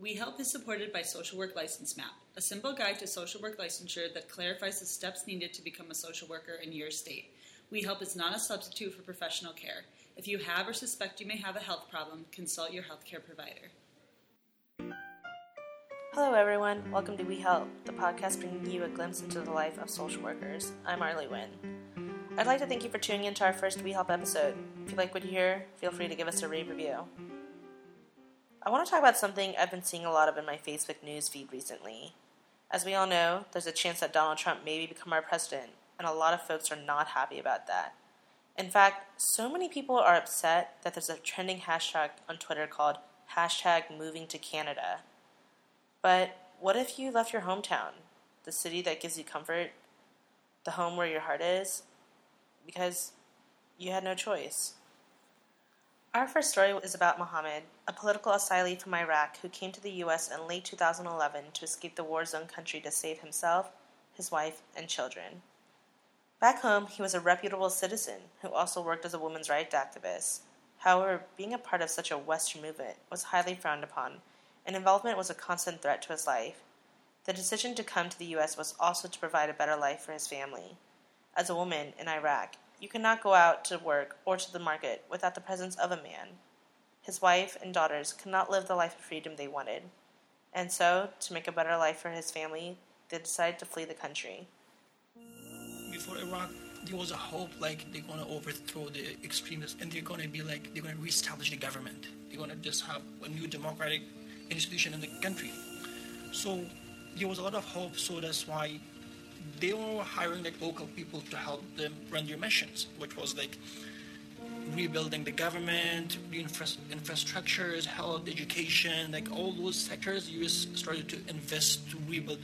We Help is supported by Social Work License Map, a simple guide to social work licensure that clarifies the steps needed to become a social worker in your state. We Help is not a substitute for professional care. If you have or suspect you may have a health problem, consult your healthcare provider. Hello, everyone. Welcome to We Help, the podcast bringing you a glimpse into the life of social workers. I'm Arlie Wynn. I'd like to thank you for tuning in to our first We Help episode. If you like what you hear, feel free to give us a rave review. I want to talk about something I've been seeing a lot of in my Facebook news feed recently. As we all know, there's a chance that Donald Trump may become our president, and a lot of folks are not happy about that. In fact, so many people are upset that there's a trending hashtag on Twitter called hashtag moving to Canada. But what if you left your hometown, the city that gives you comfort, the home where your heart is, because you had no choice? Our first story is about Mohammed, a political asylee from Iraq who came to the U.S. in late 2011 to escape the war zone country to save himself, his wife, and children. Back home, he was a reputable citizen who also worked as a women's rights activist. However, being a part of such a Western movement was highly frowned upon and involvement was a constant threat to his life. The decision to come to the U.S. was also to provide a better life for his family. As a woman in Iraq, you cannot go out to work or to the market without the presence of a man. His wife and daughters could not live the life of freedom they wanted. And so, to make a better life for his family, they decided to flee the country. Before Iraq, there was a hope like they're gonna overthrow the extremists and they're gonna be like they're gonna reestablish the government. They're gonna just have a new democratic institution in the country. So there was a lot of hope. So that's why they were hiring like local people to help them run their missions, which was like rebuilding the government, the infra- infrastructures, health, education, like all those sectors. The U.S. started to invest to rebuild.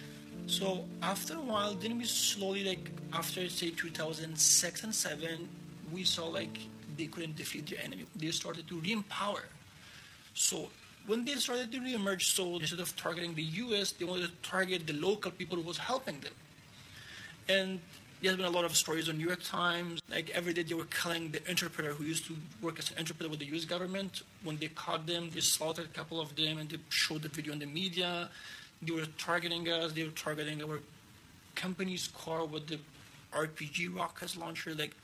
So after a while, then we slowly like after say 2006 and seven, we saw like they couldn't defeat the enemy. They started to re-empower. So when they started to re-emerge, so instead of targeting the U.S., they wanted to target the local people who was helping them. And there's been a lot of stories on New York Times. Like every day, they were killing the interpreter who used to work as an interpreter with the U.S. government. When they caught them, they slaughtered a couple of them, and they showed the video in the media. They were targeting us. They were targeting our company's car with the RPG rocket launcher. Like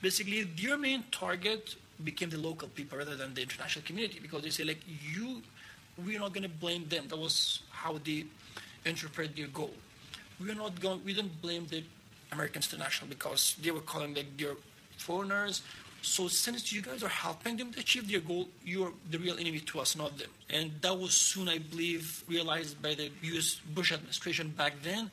basically, their main target became the local people rather than the international community because they say like you we're not going to blame them that was how they interpret their goal we're not going we don't blame the americans international because they were calling like their foreigners so since you guys are helping them to achieve their goal you're the real enemy to us not them and that was soon i believe realized by the us bush administration back then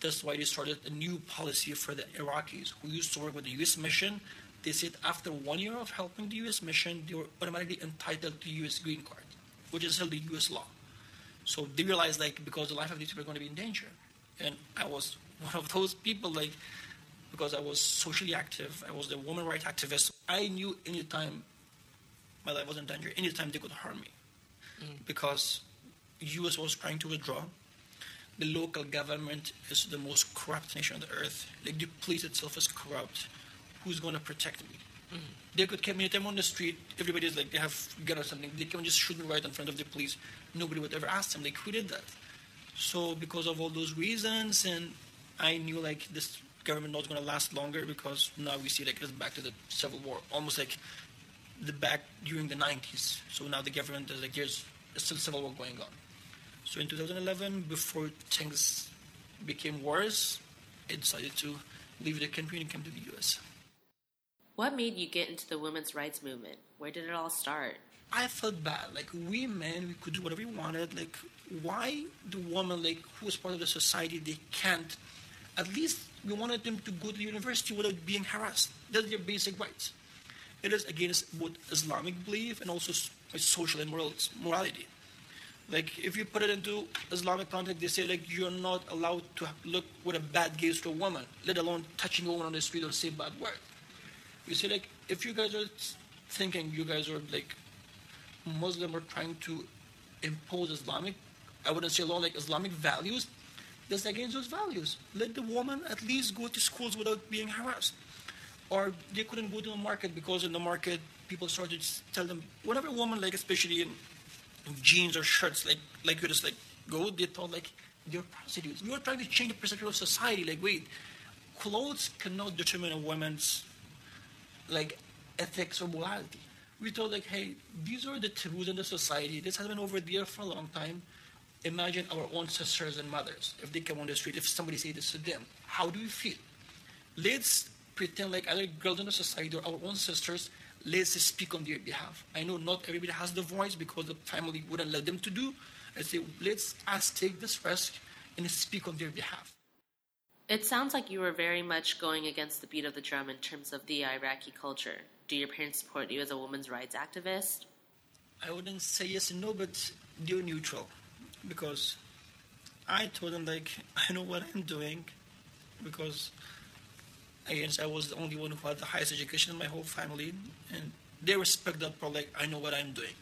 that's why they started a new policy for the iraqis who used to work with the us mission they said after one year of helping the U.S. mission, they were automatically entitled to U.S. green card, which is still the U.S. law. So they realized, like, because the life of these people are going to be in danger. And I was one of those people, like, because I was socially active, I was the woman rights activist. I knew anytime my life was in danger, anytime they could harm me. Mm. Because U.S. was trying to withdraw. The local government is the most corrupt nation on the earth. Like, the police itself is corrupt who's going to protect me? Mm-hmm. They could come I'm on the street, everybody's like, they have gun or something, they can just shoot me right in front of the police. Nobody would ever ask them, like, who did that? So, because of all those reasons, and I knew like this government not going to last longer because now we see like it's back to the civil war, almost like the back during the 90s. So now the government is like there's still civil war going on. So in 2011, before things became worse, I decided to leave the country and come to the U.S. What made you get into the women's rights movement? Where did it all start? I felt bad. Like we men, we could do whatever we wanted. Like why the woman, like who's part of the society, they can't? At least we wanted them to go to university without being harassed. That's their basic rights. It is against both Islamic belief and also social and moral morality. Like if you put it into Islamic context, they say like you're not allowed to look with a bad gaze to a woman, let alone touching a woman on the street or say bad words. You see, like, if you guys are thinking you guys are like Muslim or trying to impose Islamic, I wouldn't say law, like Islamic values, that's against those values. Let the woman at least go to schools without being harassed. Or they couldn't go to the market because in the market people started to tell them, whenever a woman, like especially in jeans or shirts like like you just like go. They thought like they're prostitutes. We were trying to change the perception of society. Like wait, clothes cannot determine a woman's like ethics or morality. We thought like, hey, these are the taboos in the society. This has been over there for a long time. Imagine our own sisters and mothers if they come on the street. If somebody say this to them, how do we feel? Let's pretend like other girls in the society or our own sisters. Let's speak on their behalf. I know not everybody has the voice because the family wouldn't let them to do. I say, let's us take this risk and speak on their behalf. It sounds like you were very much going against the beat of the drum in terms of the Iraqi culture. Do your parents support you as a women's rights activist? I wouldn't say yes and no, but they're neutral because I told them like I know what I'm doing because I guess I was the only one who had the highest education in my whole family, and they respect that part. Like I know what I'm doing.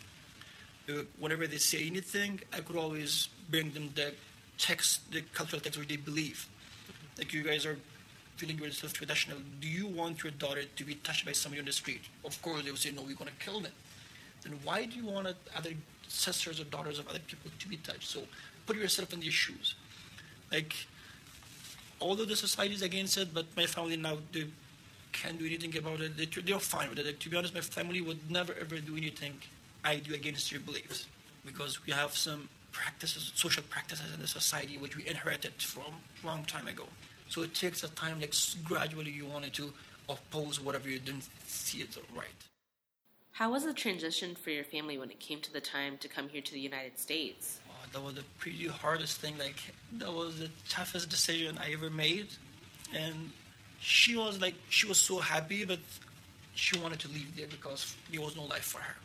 Uh, whenever they say anything, I could always bring them the text, the cultural text where they believe. Like you guys are feeling yourself traditional. Do you want your daughter to be touched by somebody on the street? Of course, they would say, no, we're to kill them. Then why do you want to other sisters or daughters of other people to be touched? So put yourself in their shoes. Like, although the society is against it, but my family now, they can't do anything about it. They, they're fine with it. Like, to be honest, my family would never ever do anything I do against your beliefs because we have some practices, social practices in the society which we inherited from long time ago. So it takes a time, like gradually you wanted to oppose whatever you didn't see it right. How was the transition for your family when it came to the time to come here to the United States? Oh, that was the pretty hardest thing. Like that was the toughest decision I ever made, and she was like she was so happy, but she wanted to leave there because there was no life for her.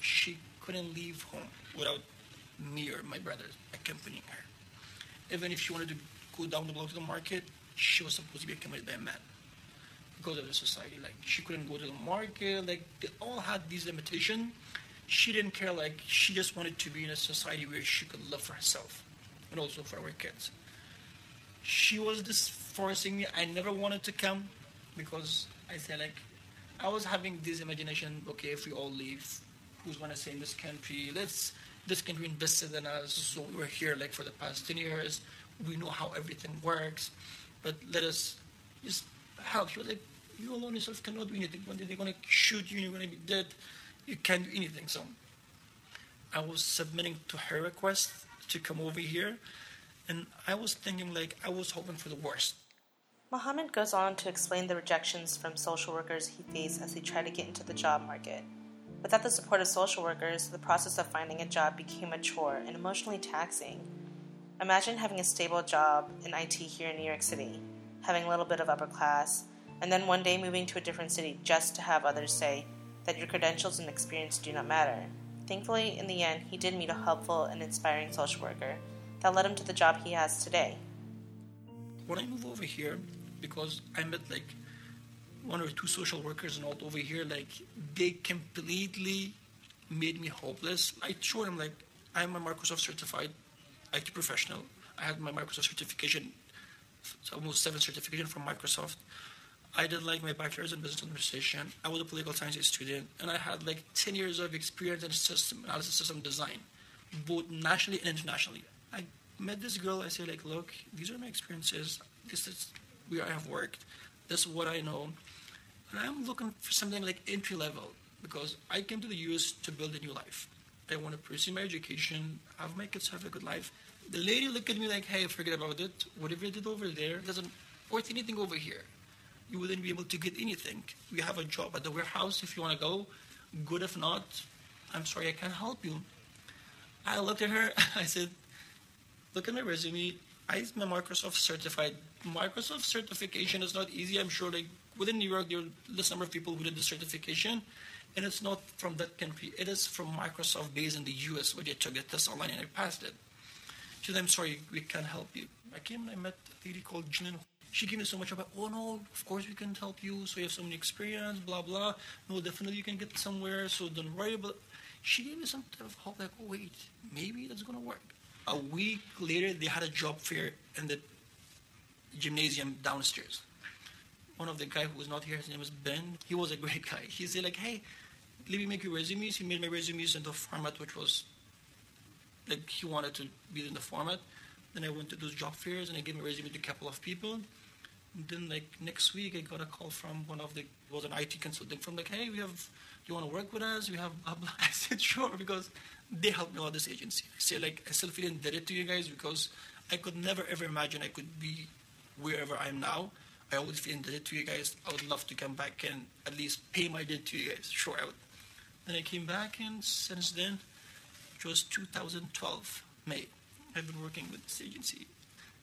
She couldn't leave home without me or my brothers accompanying her. Even if she wanted to go down the block to the market, she was supposed to be accompanied by a man because of the society. Like she couldn't go to the market. Like they all had these limitations. She didn't care. Like she just wanted to be in a society where she could live for herself and also for our kids. She was just forcing me. I never wanted to come because I said like I was having this imagination. Okay, if we all leave, who's gonna stay in this country? Let's this country invested in us, so we were here like for the past ten years. We know how everything works but let us just help. She was like, you alone yourself cannot do anything. One day they're going to shoot you, you're going to be dead. You can't do anything. So I was submitting to her request to come over here, and I was thinking, like, I was hoping for the worst. Mohammed goes on to explain the rejections from social workers he faced as he tried to get into the job market. Without the support of social workers, the process of finding a job became a chore and emotionally taxing. Imagine having a stable job in IT here in New York City, having a little bit of upper class, and then one day moving to a different city just to have others say that your credentials and experience do not matter. Thankfully, in the end, he did meet a helpful and inspiring social worker that led him to the job he has today. When I moved over here, because I met like one or two social workers and all over here, like they completely made me hopeless. I told them like I'm a Microsoft certified IT professional. I had my Microsoft certification, almost seven certification from Microsoft. I did like my bachelor's in business administration. I was a political science student, and I had like 10 years of experience in system analysis, system design, both nationally and internationally. I met this girl. I said, like, look, these are my experiences. This is where I have worked. This is what I know, and I'm looking for something like entry level because I came to the U.S. to build a new life. I want to pursue my education, have my kids have a good life, the lady looked at me like, hey, forget about it. Whatever you did over there doesn't worth anything over here. You wouldn't be able to get anything. We have a job at the warehouse if you want to go. Good if not, I'm sorry, I can't help you. I looked at her. I said, look at my resume. I'm a Microsoft certified. Microsoft certification is not easy. I'm sure like within New York, there are this number of people who did the certification. And it's not from that country. It is from Microsoft based in the US where they took the test online and I passed it. She said, I'm sorry, we can't help you. I came and I met a lady called Jillian. She gave me so much about, oh no, of course we can help you. So you have so many experience, blah, blah. No, definitely you can get somewhere. So don't worry about She gave me some type of hope like, oh, wait, maybe that's going to work. A week later, they had a job fair in the gymnasium downstairs. One of the guy who was not here, his name was Ben. He was a great guy. He said like, hey, let me make your resumes. He made my resumes into a format which was like he wanted to be in the format. Then I went to those job fairs and I gave my resume to a couple of people. Then like next week I got a call from one of the was an IT consultant from like, hey, we have, do you want to work with us? We have blah blah. I said sure because they helped me lot. This agency. I say like I still feel indebted to you guys because I could never ever imagine I could be wherever I am now. I always feel indebted to you guys. I would love to come back and at least pay my debt to you guys. Sure, I would. Then I came back, and since then, it was 2012 May. I've been working with this agency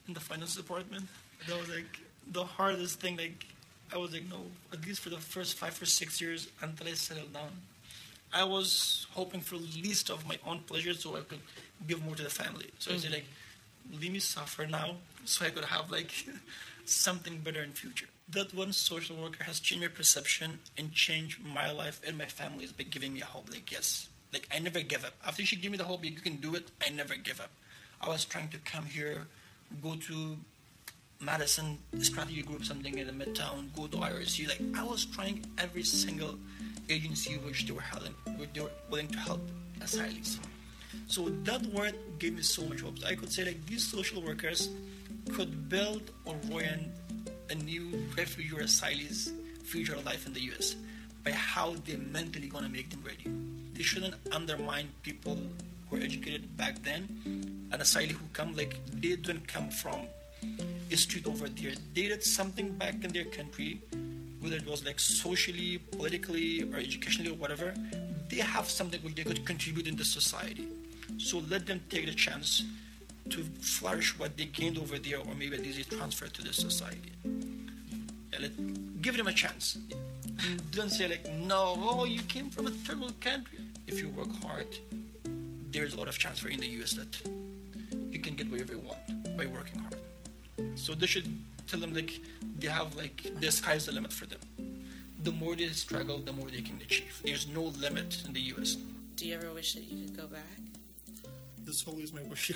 in the finance department. That was like the hardest thing. Like I was like, no, at least for the first five or six years until I settled down. I was hoping for the least of my own pleasure so I could give more to the family. So mm-hmm. I said like, leave me suffer now so I could have like something better in future. That one social worker has changed my perception and changed my life and my family's by giving me a hope. Like yes, like I never give up. After she gave me the hope, you can do it. I never give up. I was trying to come here, go to Madison strategy group, something in the Midtown, go to IRC. Like I was trying every single agency which they were helping, which they were willing to help asylees. So that word gave me so much hope. I could say like these social workers could build or ruin a new refugee or asylees future life in the U.S. by how they're mentally gonna make them ready. They shouldn't undermine people who were educated back then. and asylee who come like they didn't come from street over there. They did something back in their country, whether it was like socially, politically, or educationally or whatever. They have something which they could contribute in the society. So let them take the chance to flourish what they gained over there, or maybe at least transfer to the society. Yeah, let, give them a chance. Don't say like, no, oh, you came from a terrible country. If you work hard, there's a lot of chance for in the US that you can get whatever you want by working hard. So they should tell them like they have like the sky's the limit for them. The more they struggle, the more they can achieve. There's no limit in the US. Do you ever wish that you could go back? That's always my wish.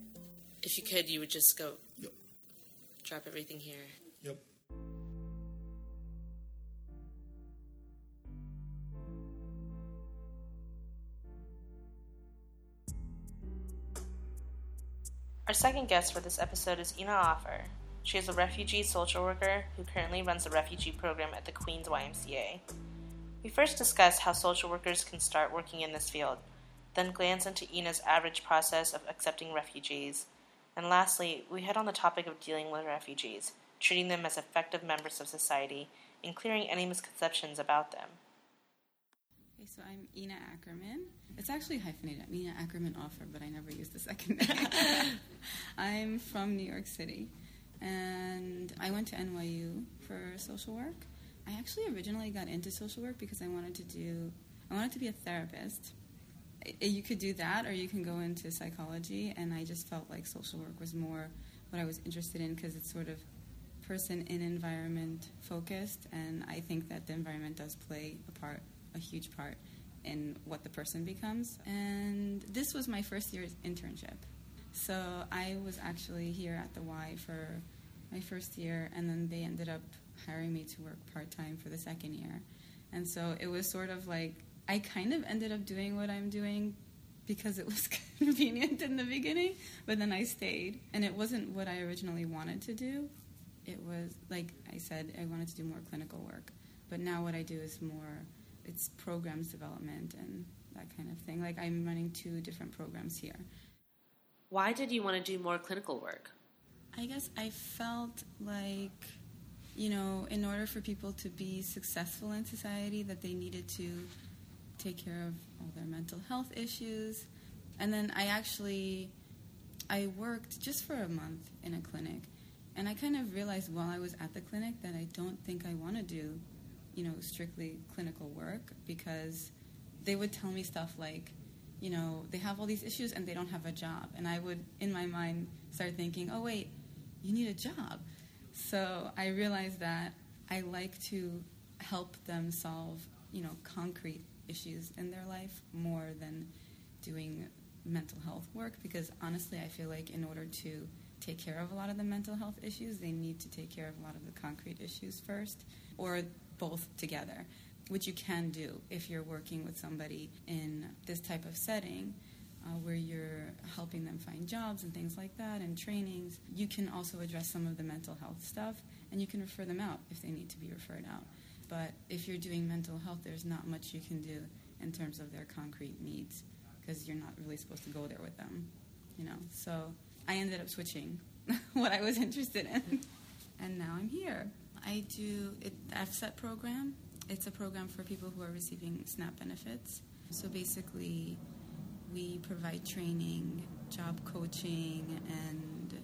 if you could, you would just go. Yep. Drop everything here. Yep. Second guest for this episode is Ina Offer. She is a refugee social worker who currently runs the refugee program at the Queens YMCA. We first discuss how social workers can start working in this field, then glance into Ina's average process of accepting refugees, and lastly, we hit on the topic of dealing with refugees, treating them as effective members of society, and clearing any misconceptions about them. Okay, so I'm Ina Ackerman. It's actually hyphenated. Ina Ackerman Offer, but I never use the second name. I'm from New York City, and I went to NYU for social work. I actually originally got into social work because I wanted to do, I wanted to be a therapist. You could do that, or you can go into psychology, and I just felt like social work was more what I was interested in because it's sort of person in environment focused, and I think that the environment does play a part, a huge part in what the person becomes. And this was my first year's internship. So I was actually here at the Y for my first year, and then they ended up hiring me to work part time for the second year. And so it was sort of like I kind of ended up doing what I'm doing because it was convenient in the beginning, but then I stayed. And it wasn't what I originally wanted to do. It was, like I said, I wanted to do more clinical work. But now what I do is more it's programs development and that kind of thing. Like I'm running two different programs here. Why did you want to do more clinical work? I guess I felt like you know, in order for people to be successful in society that they needed to take care of all their mental health issues. And then I actually I worked just for a month in a clinic and I kind of realized while I was at the clinic that I don't think I want to do you know, strictly clinical work because they would tell me stuff like, you know, they have all these issues and they don't have a job. And I would, in my mind, start thinking, oh, wait, you need a job. So I realized that I like to help them solve, you know, concrete issues in their life more than doing mental health work because honestly, I feel like in order to take care of a lot of the mental health issues, they need to take care of a lot of the concrete issues first, or both together, which you can do if you're working with somebody in this type of setting. uh, where you're helping them find jobs and things like that and trainings. You can also address some of the mental health stuff and you can refer them out if they need to be referred out. But if you're doing mental health, there's not much you can do in terms of their concrete needs because you're not really supposed to go there with them, you know. So I ended up switching what I was interested in, and now I'm here. I do the FSET program. It's a program for people who are receiving SNAP benefits. So basically, we provide training, job coaching, and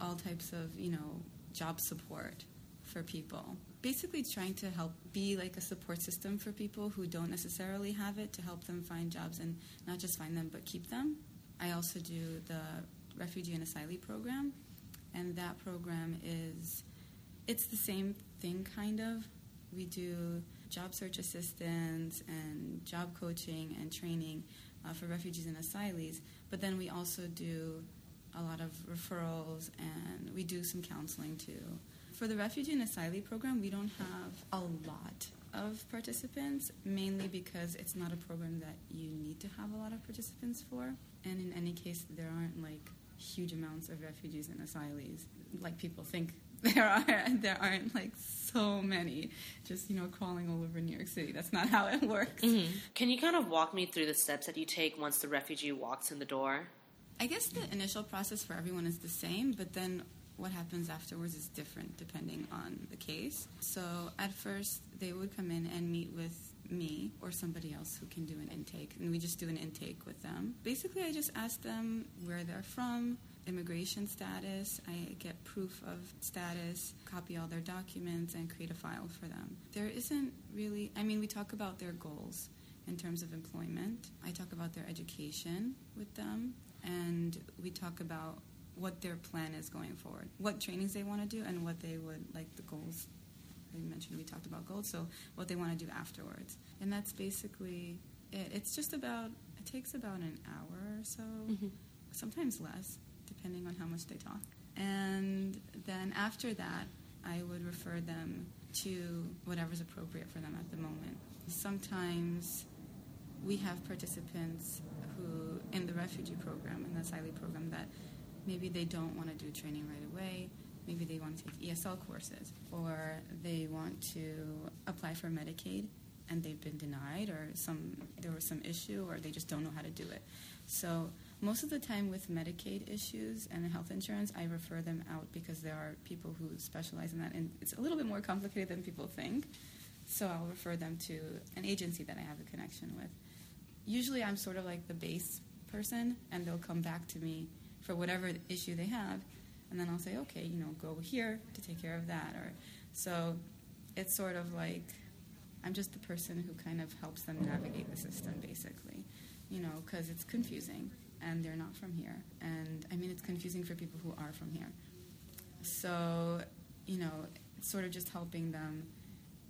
all types of you know job support for people. Basically, trying to help be like a support system for people who don't necessarily have it to help them find jobs and not just find them but keep them. I also do the refugee and asylee program, and that program is it's the same thing kind of. We do job search assistance and job coaching and training uh, for refugees and asylees, but then we also do a lot of referrals and we do some counseling too. For the refugee and asylee program, we don't have a lot of participants, mainly because it's not a program that you need to have a lot of participants for. And in any case, there aren't like huge amounts of refugees and asylees like people think there are. There aren't like so many just you know crawling all over New York City. That's not how it works. Mm-hmm. Can you kind of walk me through the steps that you take once the refugee walks in the door? I guess the initial process for everyone is the same, but then what happens afterwards is different depending on the case. So at first, they would come in and meet with me or somebody else who can do an intake, and we just do an intake with them. Basically, I just ask them where they're from, immigration status. I get proof of status, copy all their documents, and create a file for them. There isn't really, I mean, we talk about their goals in terms of employment. I talk about their education with them, and we talk about what their plan is going forward, what trainings they want to do, and what they would like the goals. I mentioned we talked about goals, so what they want to do afterwards. And that's basically it. It's just about, it takes about an hour or so, mm-hmm. sometimes less, depending on how much they talk. And then after that, I would refer them to whatever's appropriate for them at the moment. Sometimes we have participants who, in the refugee program, in the asylee program, that maybe they don't want to do training right away. Maybe they want to take ESL courses, or they want to apply for Medicaid and they've been denied, or some there was some issue, or they just don't know how to do it. So most of the time with Medicaid issues and health insurance, I refer them out because there are people who specialize in that, and it's a little bit more complicated than people think. So I'll refer them to an agency that I have a connection with. Usually, I'm sort of like the base person, and they'll come back to me for whatever issue they have, and then I'll say, okay, you know, go here to take care of that. Or so it's sort of like I'm just the person who kind of helps them navigate the system, basically, you know, because it's confusing and they're not from here. And I mean, it's confusing for people who are from here. So, you know, sort of just helping them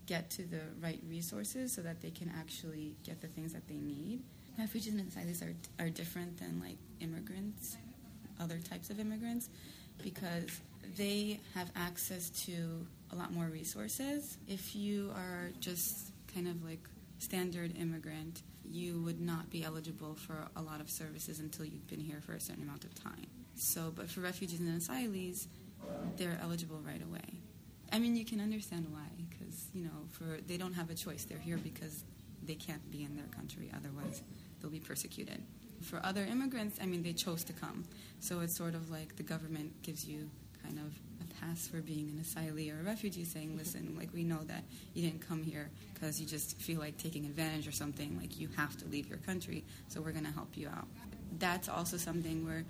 get to the right resources so that they can actually get the things that they need. Refugees and asylees are, are different than like immigrants, other types of immigrants, because they have access to a lot more resources. If you are just kind of like standard immigrant, you would not be eligible for a lot of services until you've been here for a certain amount of time. So, but for refugees and asylees, they're eligible right away. I mean, you can understand why, because you know, for they don't have a choice. They're here because they can't be in their country, otherwise they'll be persecuted. For other immigrants, I mean, they chose to come, so it's sort of like the government gives you kind of a pass for being an asylee or a refugee saying, listen, like we know that you didn't come here because you just feel like taking advantage or something, like you have to leave your country, so we're going to help you out. That's also something where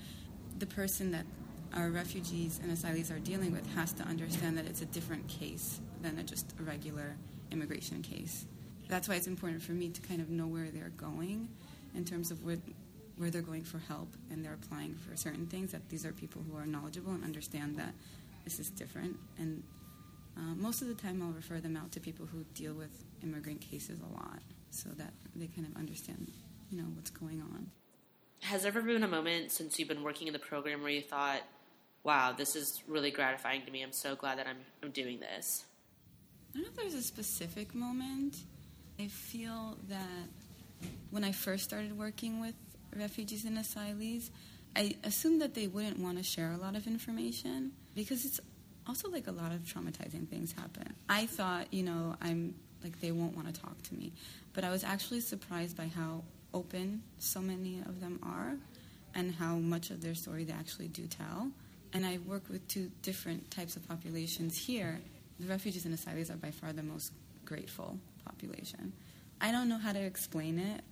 the person that our refugees and asylees are dealing with has to understand that it's a different case than a, just a regular immigration case. That's why it's important for me to kind of know where they're going in terms of where, where they're going for help and they're applying for certain things, that these are people who are knowledgeable and understand that this is different. And uh, most of the time, I'll refer them out to people who deal with immigrant cases a lot, so that they kind of understand, you know, what's going on. Has there ever been a moment since you've been working in the program where you thought, "Wow, this is really gratifying to me. I'm so glad that I'm I'm doing this." I don't know if there's a specific moment. I feel that when I first started working with refugees and asylees, I assumed that they wouldn't want to share a lot of information because it's also like a lot of traumatizing things happen. I thought, you know, I'm like they won't want to talk to me, but I was actually surprised by how open so many of them are and how much of their story they actually do tell. And I work with two different types of populations here. The refugees and asylees are by far the most grateful population. I don't know how to explain it,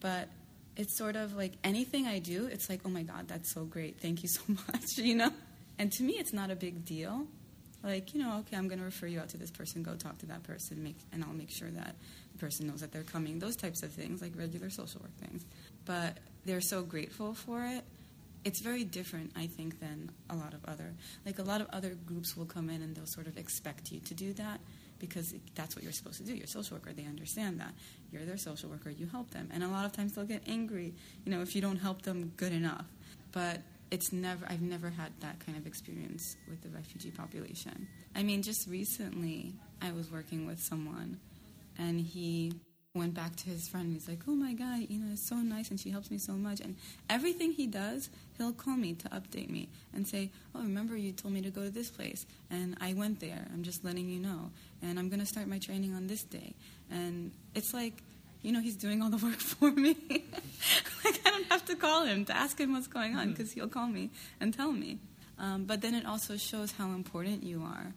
but it's sort of like anything I do, it's like, oh my God, that's so great. Thank you so much, you know? And to me, it's not a big deal. Like, you know, okay, I'm going to refer you out to this person, go talk to that person, make, and I'll make sure that the person knows that they're coming, those types of things, like regular social work things. But they're so grateful for it. It's very different, I think, than a lot of other. Like, a lot of other groups will come in and they'll sort of expect you to do that because that's what you're supposed to do. You're a social worker. They understand that. You're their social worker. You help them. And a lot of times they'll get angry, you know, if you don't help them good enough. But it's never, I've never had that kind of experience with the refugee population. I mean, just recently I was working with someone and he went back to his friend. And he's like, "Oh my God, you know, it's so nice, and she helps me so much." And everything he does, he'll call me to update me and say, "Oh, remember you told me to go to this place, and I went there. I'm just letting you know, and I'm gonna start my training on this day." And it's like, you know, he's doing all the work for me. like I don't have to call him to ask him what's going on because he'll call me and tell me. Um, but then it also shows how important you are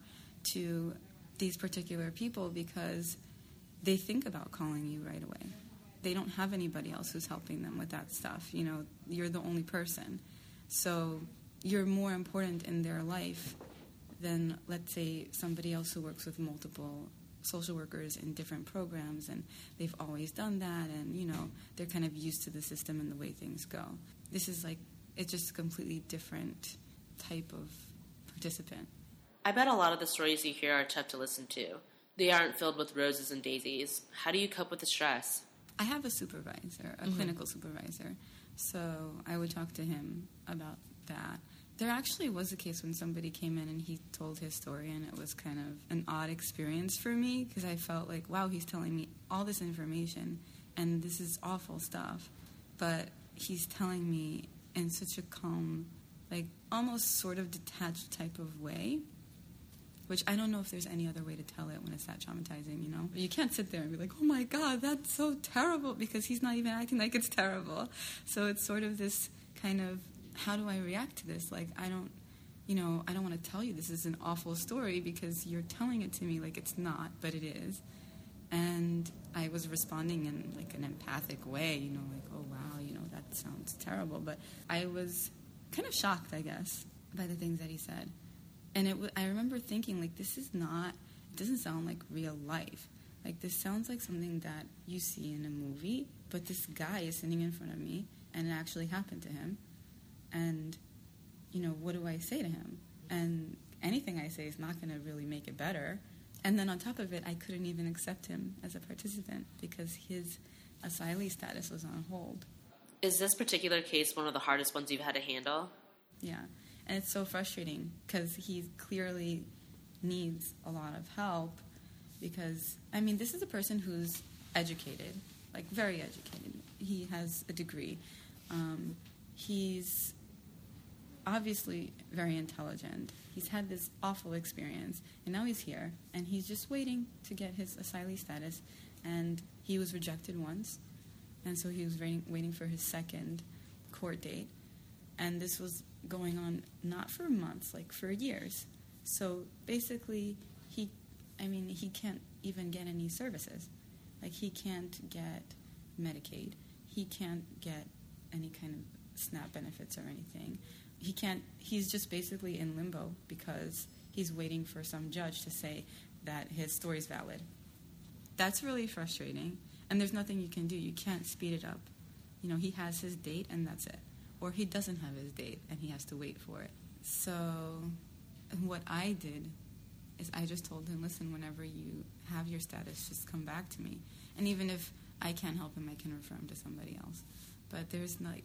to these particular people because they think about calling you right away. They don't have anybody else who's helping them with that stuff. You know, you're the only person. So you're more important in their life than, let's say, somebody else who works with multiple social workers in different programs and they've always done that and, you know, they're kind of used to the system and the way things go. This is like, it's just a completely different type of participant. I bet a lot of the stories you hear are tough to listen to. They aren't filled with roses and daisies. How do you cope with the stress? I have a supervisor, a mm-hmm. clinical supervisor, so I would talk to him about that. There actually was a case when somebody came in and he told his story, and it was kind of an odd experience for me because I felt like, wow, he's telling me all this information, and this is awful stuff, but he's telling me in such a calm, like almost sort of detached type of way which I don't know if there's any other way to tell it when it's that traumatizing, you know? You can't sit there and be like, oh my God, that's so terrible, because he's not even acting like it's terrible. So it's sort of this kind of, how do I react to this? Like, I don't, you know, I don't want to tell you this is an awful story because you're telling it to me like it's not, but it is. And I was responding in like an empathic way, you know, like, oh wow, you know, that sounds terrible. But I was kind of shocked, I guess, by the things that he said and it w- I remember thinking like this is not it doesn't sound like real life. Like this sounds like something that you see in a movie but this guy is sitting in front of me and it actually happened to him. And you know what do I say to him? And anything I say is not going to really make it better. And then on top of it I couldn't even accept him as a participant because his asylee status was on hold. Is this particular case one of the hardest ones you've had to handle? Yeah and it's so frustrating because he clearly needs a lot of help because I mean this is a person who's educated, like very educated. He has a degree. Um, he's obviously very intelligent. He's had this awful experience, and now he's here, and he's just waiting to get his asylee status. And he was rejected once, and so he was waiting, waiting for his second court date. And this was going on not for months, like for years. So basically, he, I mean, he can't even get any services. Like he can't get Medicaid. He can't get any kind of SNAP benefits or anything. He can't. He's just basically in limbo because he's waiting for some judge to say that his story is valid. That's really frustrating, and there's nothing you can do. You can't speed it up. You know, he has his date, and that's it or he doesn't have his date and he has to wait for it. So, what I did is I just told him, listen, whenever you have your status, just come back to me. And even if I can't help him, I can refer him to somebody else. But there's like,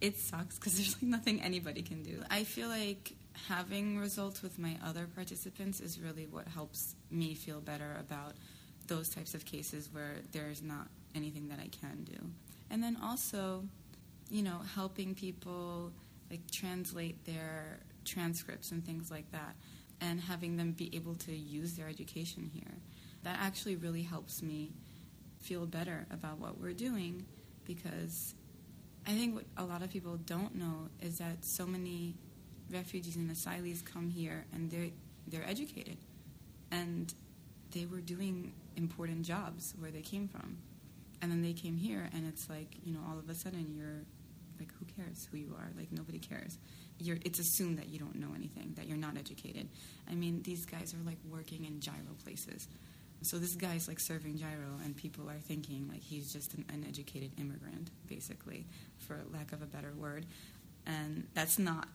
it sucks because there's like nothing anybody can do. I feel like having results with my other participants is really what helps me feel better about those types of cases where there's not anything that I can do. And then also, you know, helping people like translate their transcripts and things like that, and having them be able to use their education here. That actually really helps me feel better about what we're doing because I think what a lot of people don't know is that so many refugees and asylees come here and they're they're educated and they were doing important jobs where they came from and then they came here and it's like you know all of a sudden you're like who cares who you are? Like nobody cares. You're it's assumed that you don't know anything that you're not educated. I mean these guys are like working in gyro places. So this guy's like serving gyro and people are thinking like he's just an uneducated immigrant basically for lack of a better word. And that's not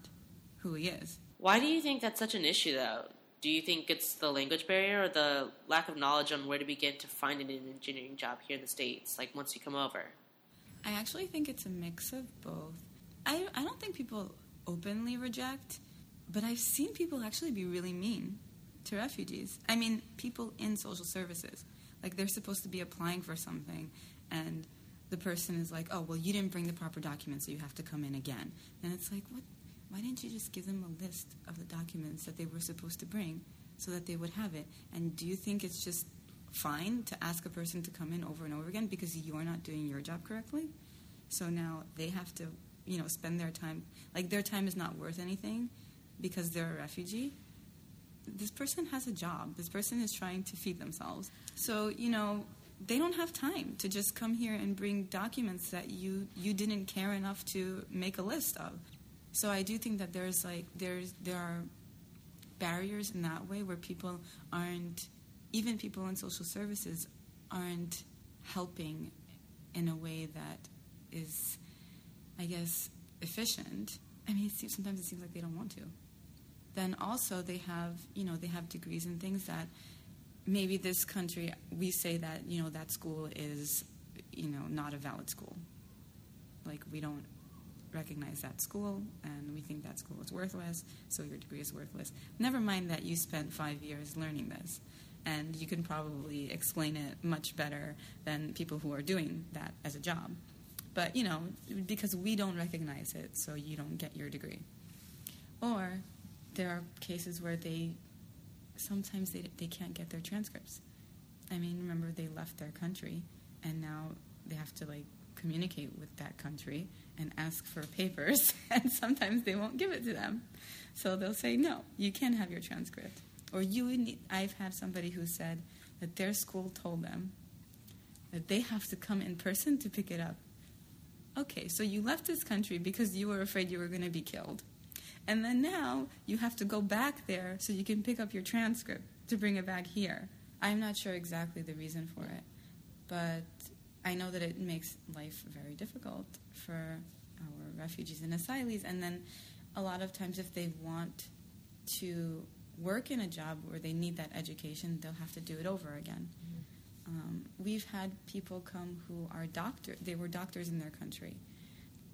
who he is. Why do you think that's such an issue though? Do you think it's the language barrier or the lack of knowledge on where to begin to find an engineering job here in the States, like once you come over? I actually think it's a mix of both. I, I don't think people openly reject, but I've seen people actually be really mean to refugees. I mean, people in social services. Like they're supposed to be applying for something, and the person is like, oh, well, you didn't bring the proper documents, so you have to come in again. And it's like, what? why didn't you just give them a list of the documents that they were supposed to bring so that they would have it? And do you think it's just fine to ask a person to come in over and over again because you're not doing your job correctly? So now they have to, you know, spend their time like their time is not worth anything because they're a refugee. This person has a job. This person is trying to feed themselves. So, you know, they don't have time to just come here and bring documents that you you didn't care enough to make a list of. So I do think that there's like there's there are barriers in that way where people aren't even people in social services aren't helping in a way that is I guess efficient. I mean, it seems, sometimes it seems like they don't want to. Then also they have, you know, they have degrees in things that maybe this country we say that you know that school is, you know, not a valid school. Like we don't recognize that school and we think that school is worthless, so your degree is worthless. Never mind that you spent five years learning this, and you can probably explain it much better than people who are doing that as a job. But, you know, because we don't recognize it, so you don't get your degree. Or there are cases where they sometimes they, they can't get their transcripts. I mean, remember they left their country and now they have to like communicate with that country and ask for papers, and sometimes they won't give it to them. So they'll say, no, you can't have your transcript. Or you need, I've had somebody who said that their school told them that they have to come in person to pick it up. Okay, so you left this country because you were afraid you were going to be killed. And then now you have to go back there so you can pick up your transcript to bring it back here. I'm not sure exactly the reason for it, but I know that it makes life very difficult for our refugees and asylees. And then a lot of times, if they want to work in a job where they need that education, they'll have to do it over again. Mm-hmm. Um, we've had people come who are doctor. They were doctors in their country,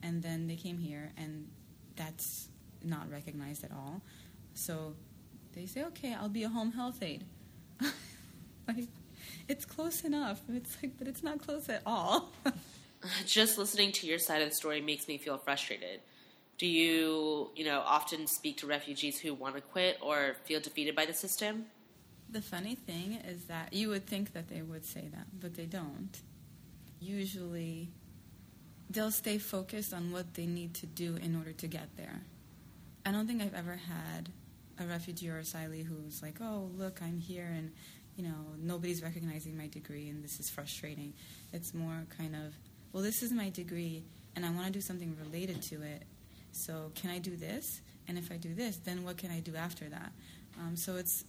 and then they came here, and that's not recognized at all. So they say, "Okay, I'll be a home health aide." like it's close enough. It's like, but it's not close at all. Just listening to your side of the story makes me feel frustrated. Do you, you know, often speak to refugees who want to quit or feel defeated by the system? The funny thing is that you would think that they would say that, but they don't. Usually, they'll stay focused on what they need to do in order to get there. I don't think I've ever had a refugee or asylee who's like, "Oh, look, I'm here and you know, nobody's recognizing my degree and this is frustrating. It's more kind of, well, this is my degree and I want to do something related to it. So can I do this? And if I do this, then what can I do after that? Um, so it's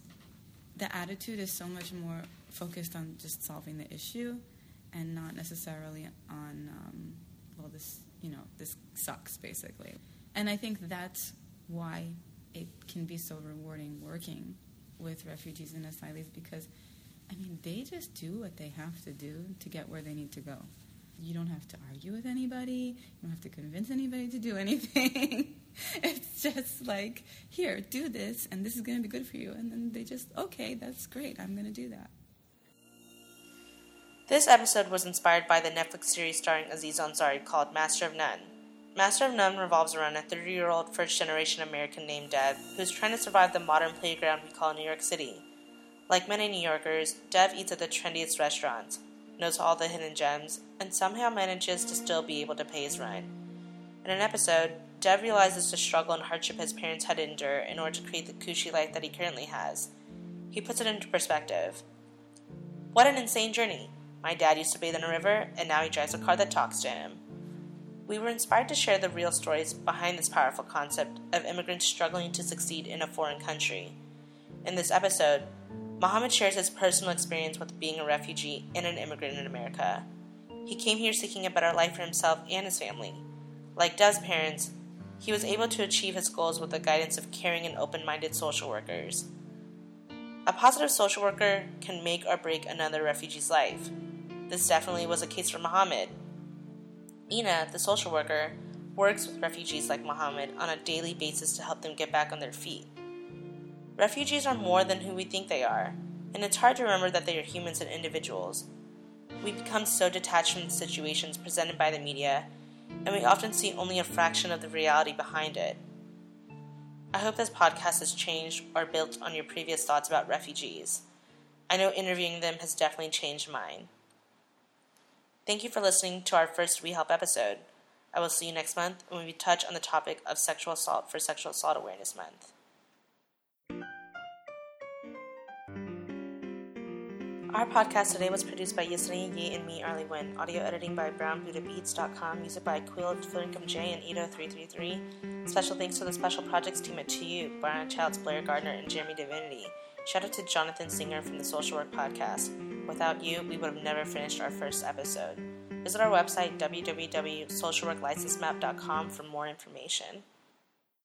the attitude is so much more focused on just solving the issue and not necessarily on um, well this you know this sucks basically and i think that's why it can be so rewarding working with refugees and asylees because, I mean, they just do what they have to do to get where they need to go. You don't have to argue with anybody. You don't have to convince anybody to do anything. it's just like, here, do this, and this is going to be good for you. And then they just, okay, that's great. I'm going to do that. This episode was inspired by the Netflix series starring Aziz Ansari called Master of None. Master of None revolves around a 30 year old first generation American named Dev who's trying to survive the modern playground we call New York City. Like many New Yorkers, Dev eats at the trendiest restaurants, knows all the hidden gems, and somehow manages to still be able to pay his rent. In an episode, Dev realizes the struggle and hardship his parents had to endure in order to create the cushy life that he currently has. He puts it into perspective. What an insane journey! My dad used to bathe in a river, and now he drives a car that talks to him. We were inspired to share the real stories behind this powerful concept of immigrants struggling to succeed in a foreign country. In this episode, Muhammad shares his personal experience with being a refugee and an immigrant in America. He came here seeking a better life for himself and his family. Like Dev's parents, he was able to achieve his goals with the guidance of caring and open minded social workers. A positive social worker can make or break another refugee's life. This definitely was a case for Muhammad. Ina, the social worker, works with refugees like Muhammad on a daily basis to help them get back on their feet. Refugees are more than who we think they are, and it's hard to remember that they are humans and individuals. We become so detached from the situations presented by the media, and we often see only a fraction of the reality behind it. I hope this podcast has changed or built on your previous thoughts about refugees. I know interviewing them has definitely changed mine. Thank you for listening to our first We Help episode. I will see you next month when we touch on the topic of sexual assault for Sexual Assault Awareness Month. Our podcast today was produced by Yesenia Yi and me, Arlie Wynn. Audio editing by BrownBuddhaBeats.com. Music by Quill of Florincum J and Ito333. Special thanks to the special projects team at 2U, Brian Childs, Blair Gardner, and Jeremy Divinity. Shout out to Jonathan Singer from the Social Work Podcast. Without you, we would have never finished our first episode. Visit our website, www.socialworklicensemap.com, for more information.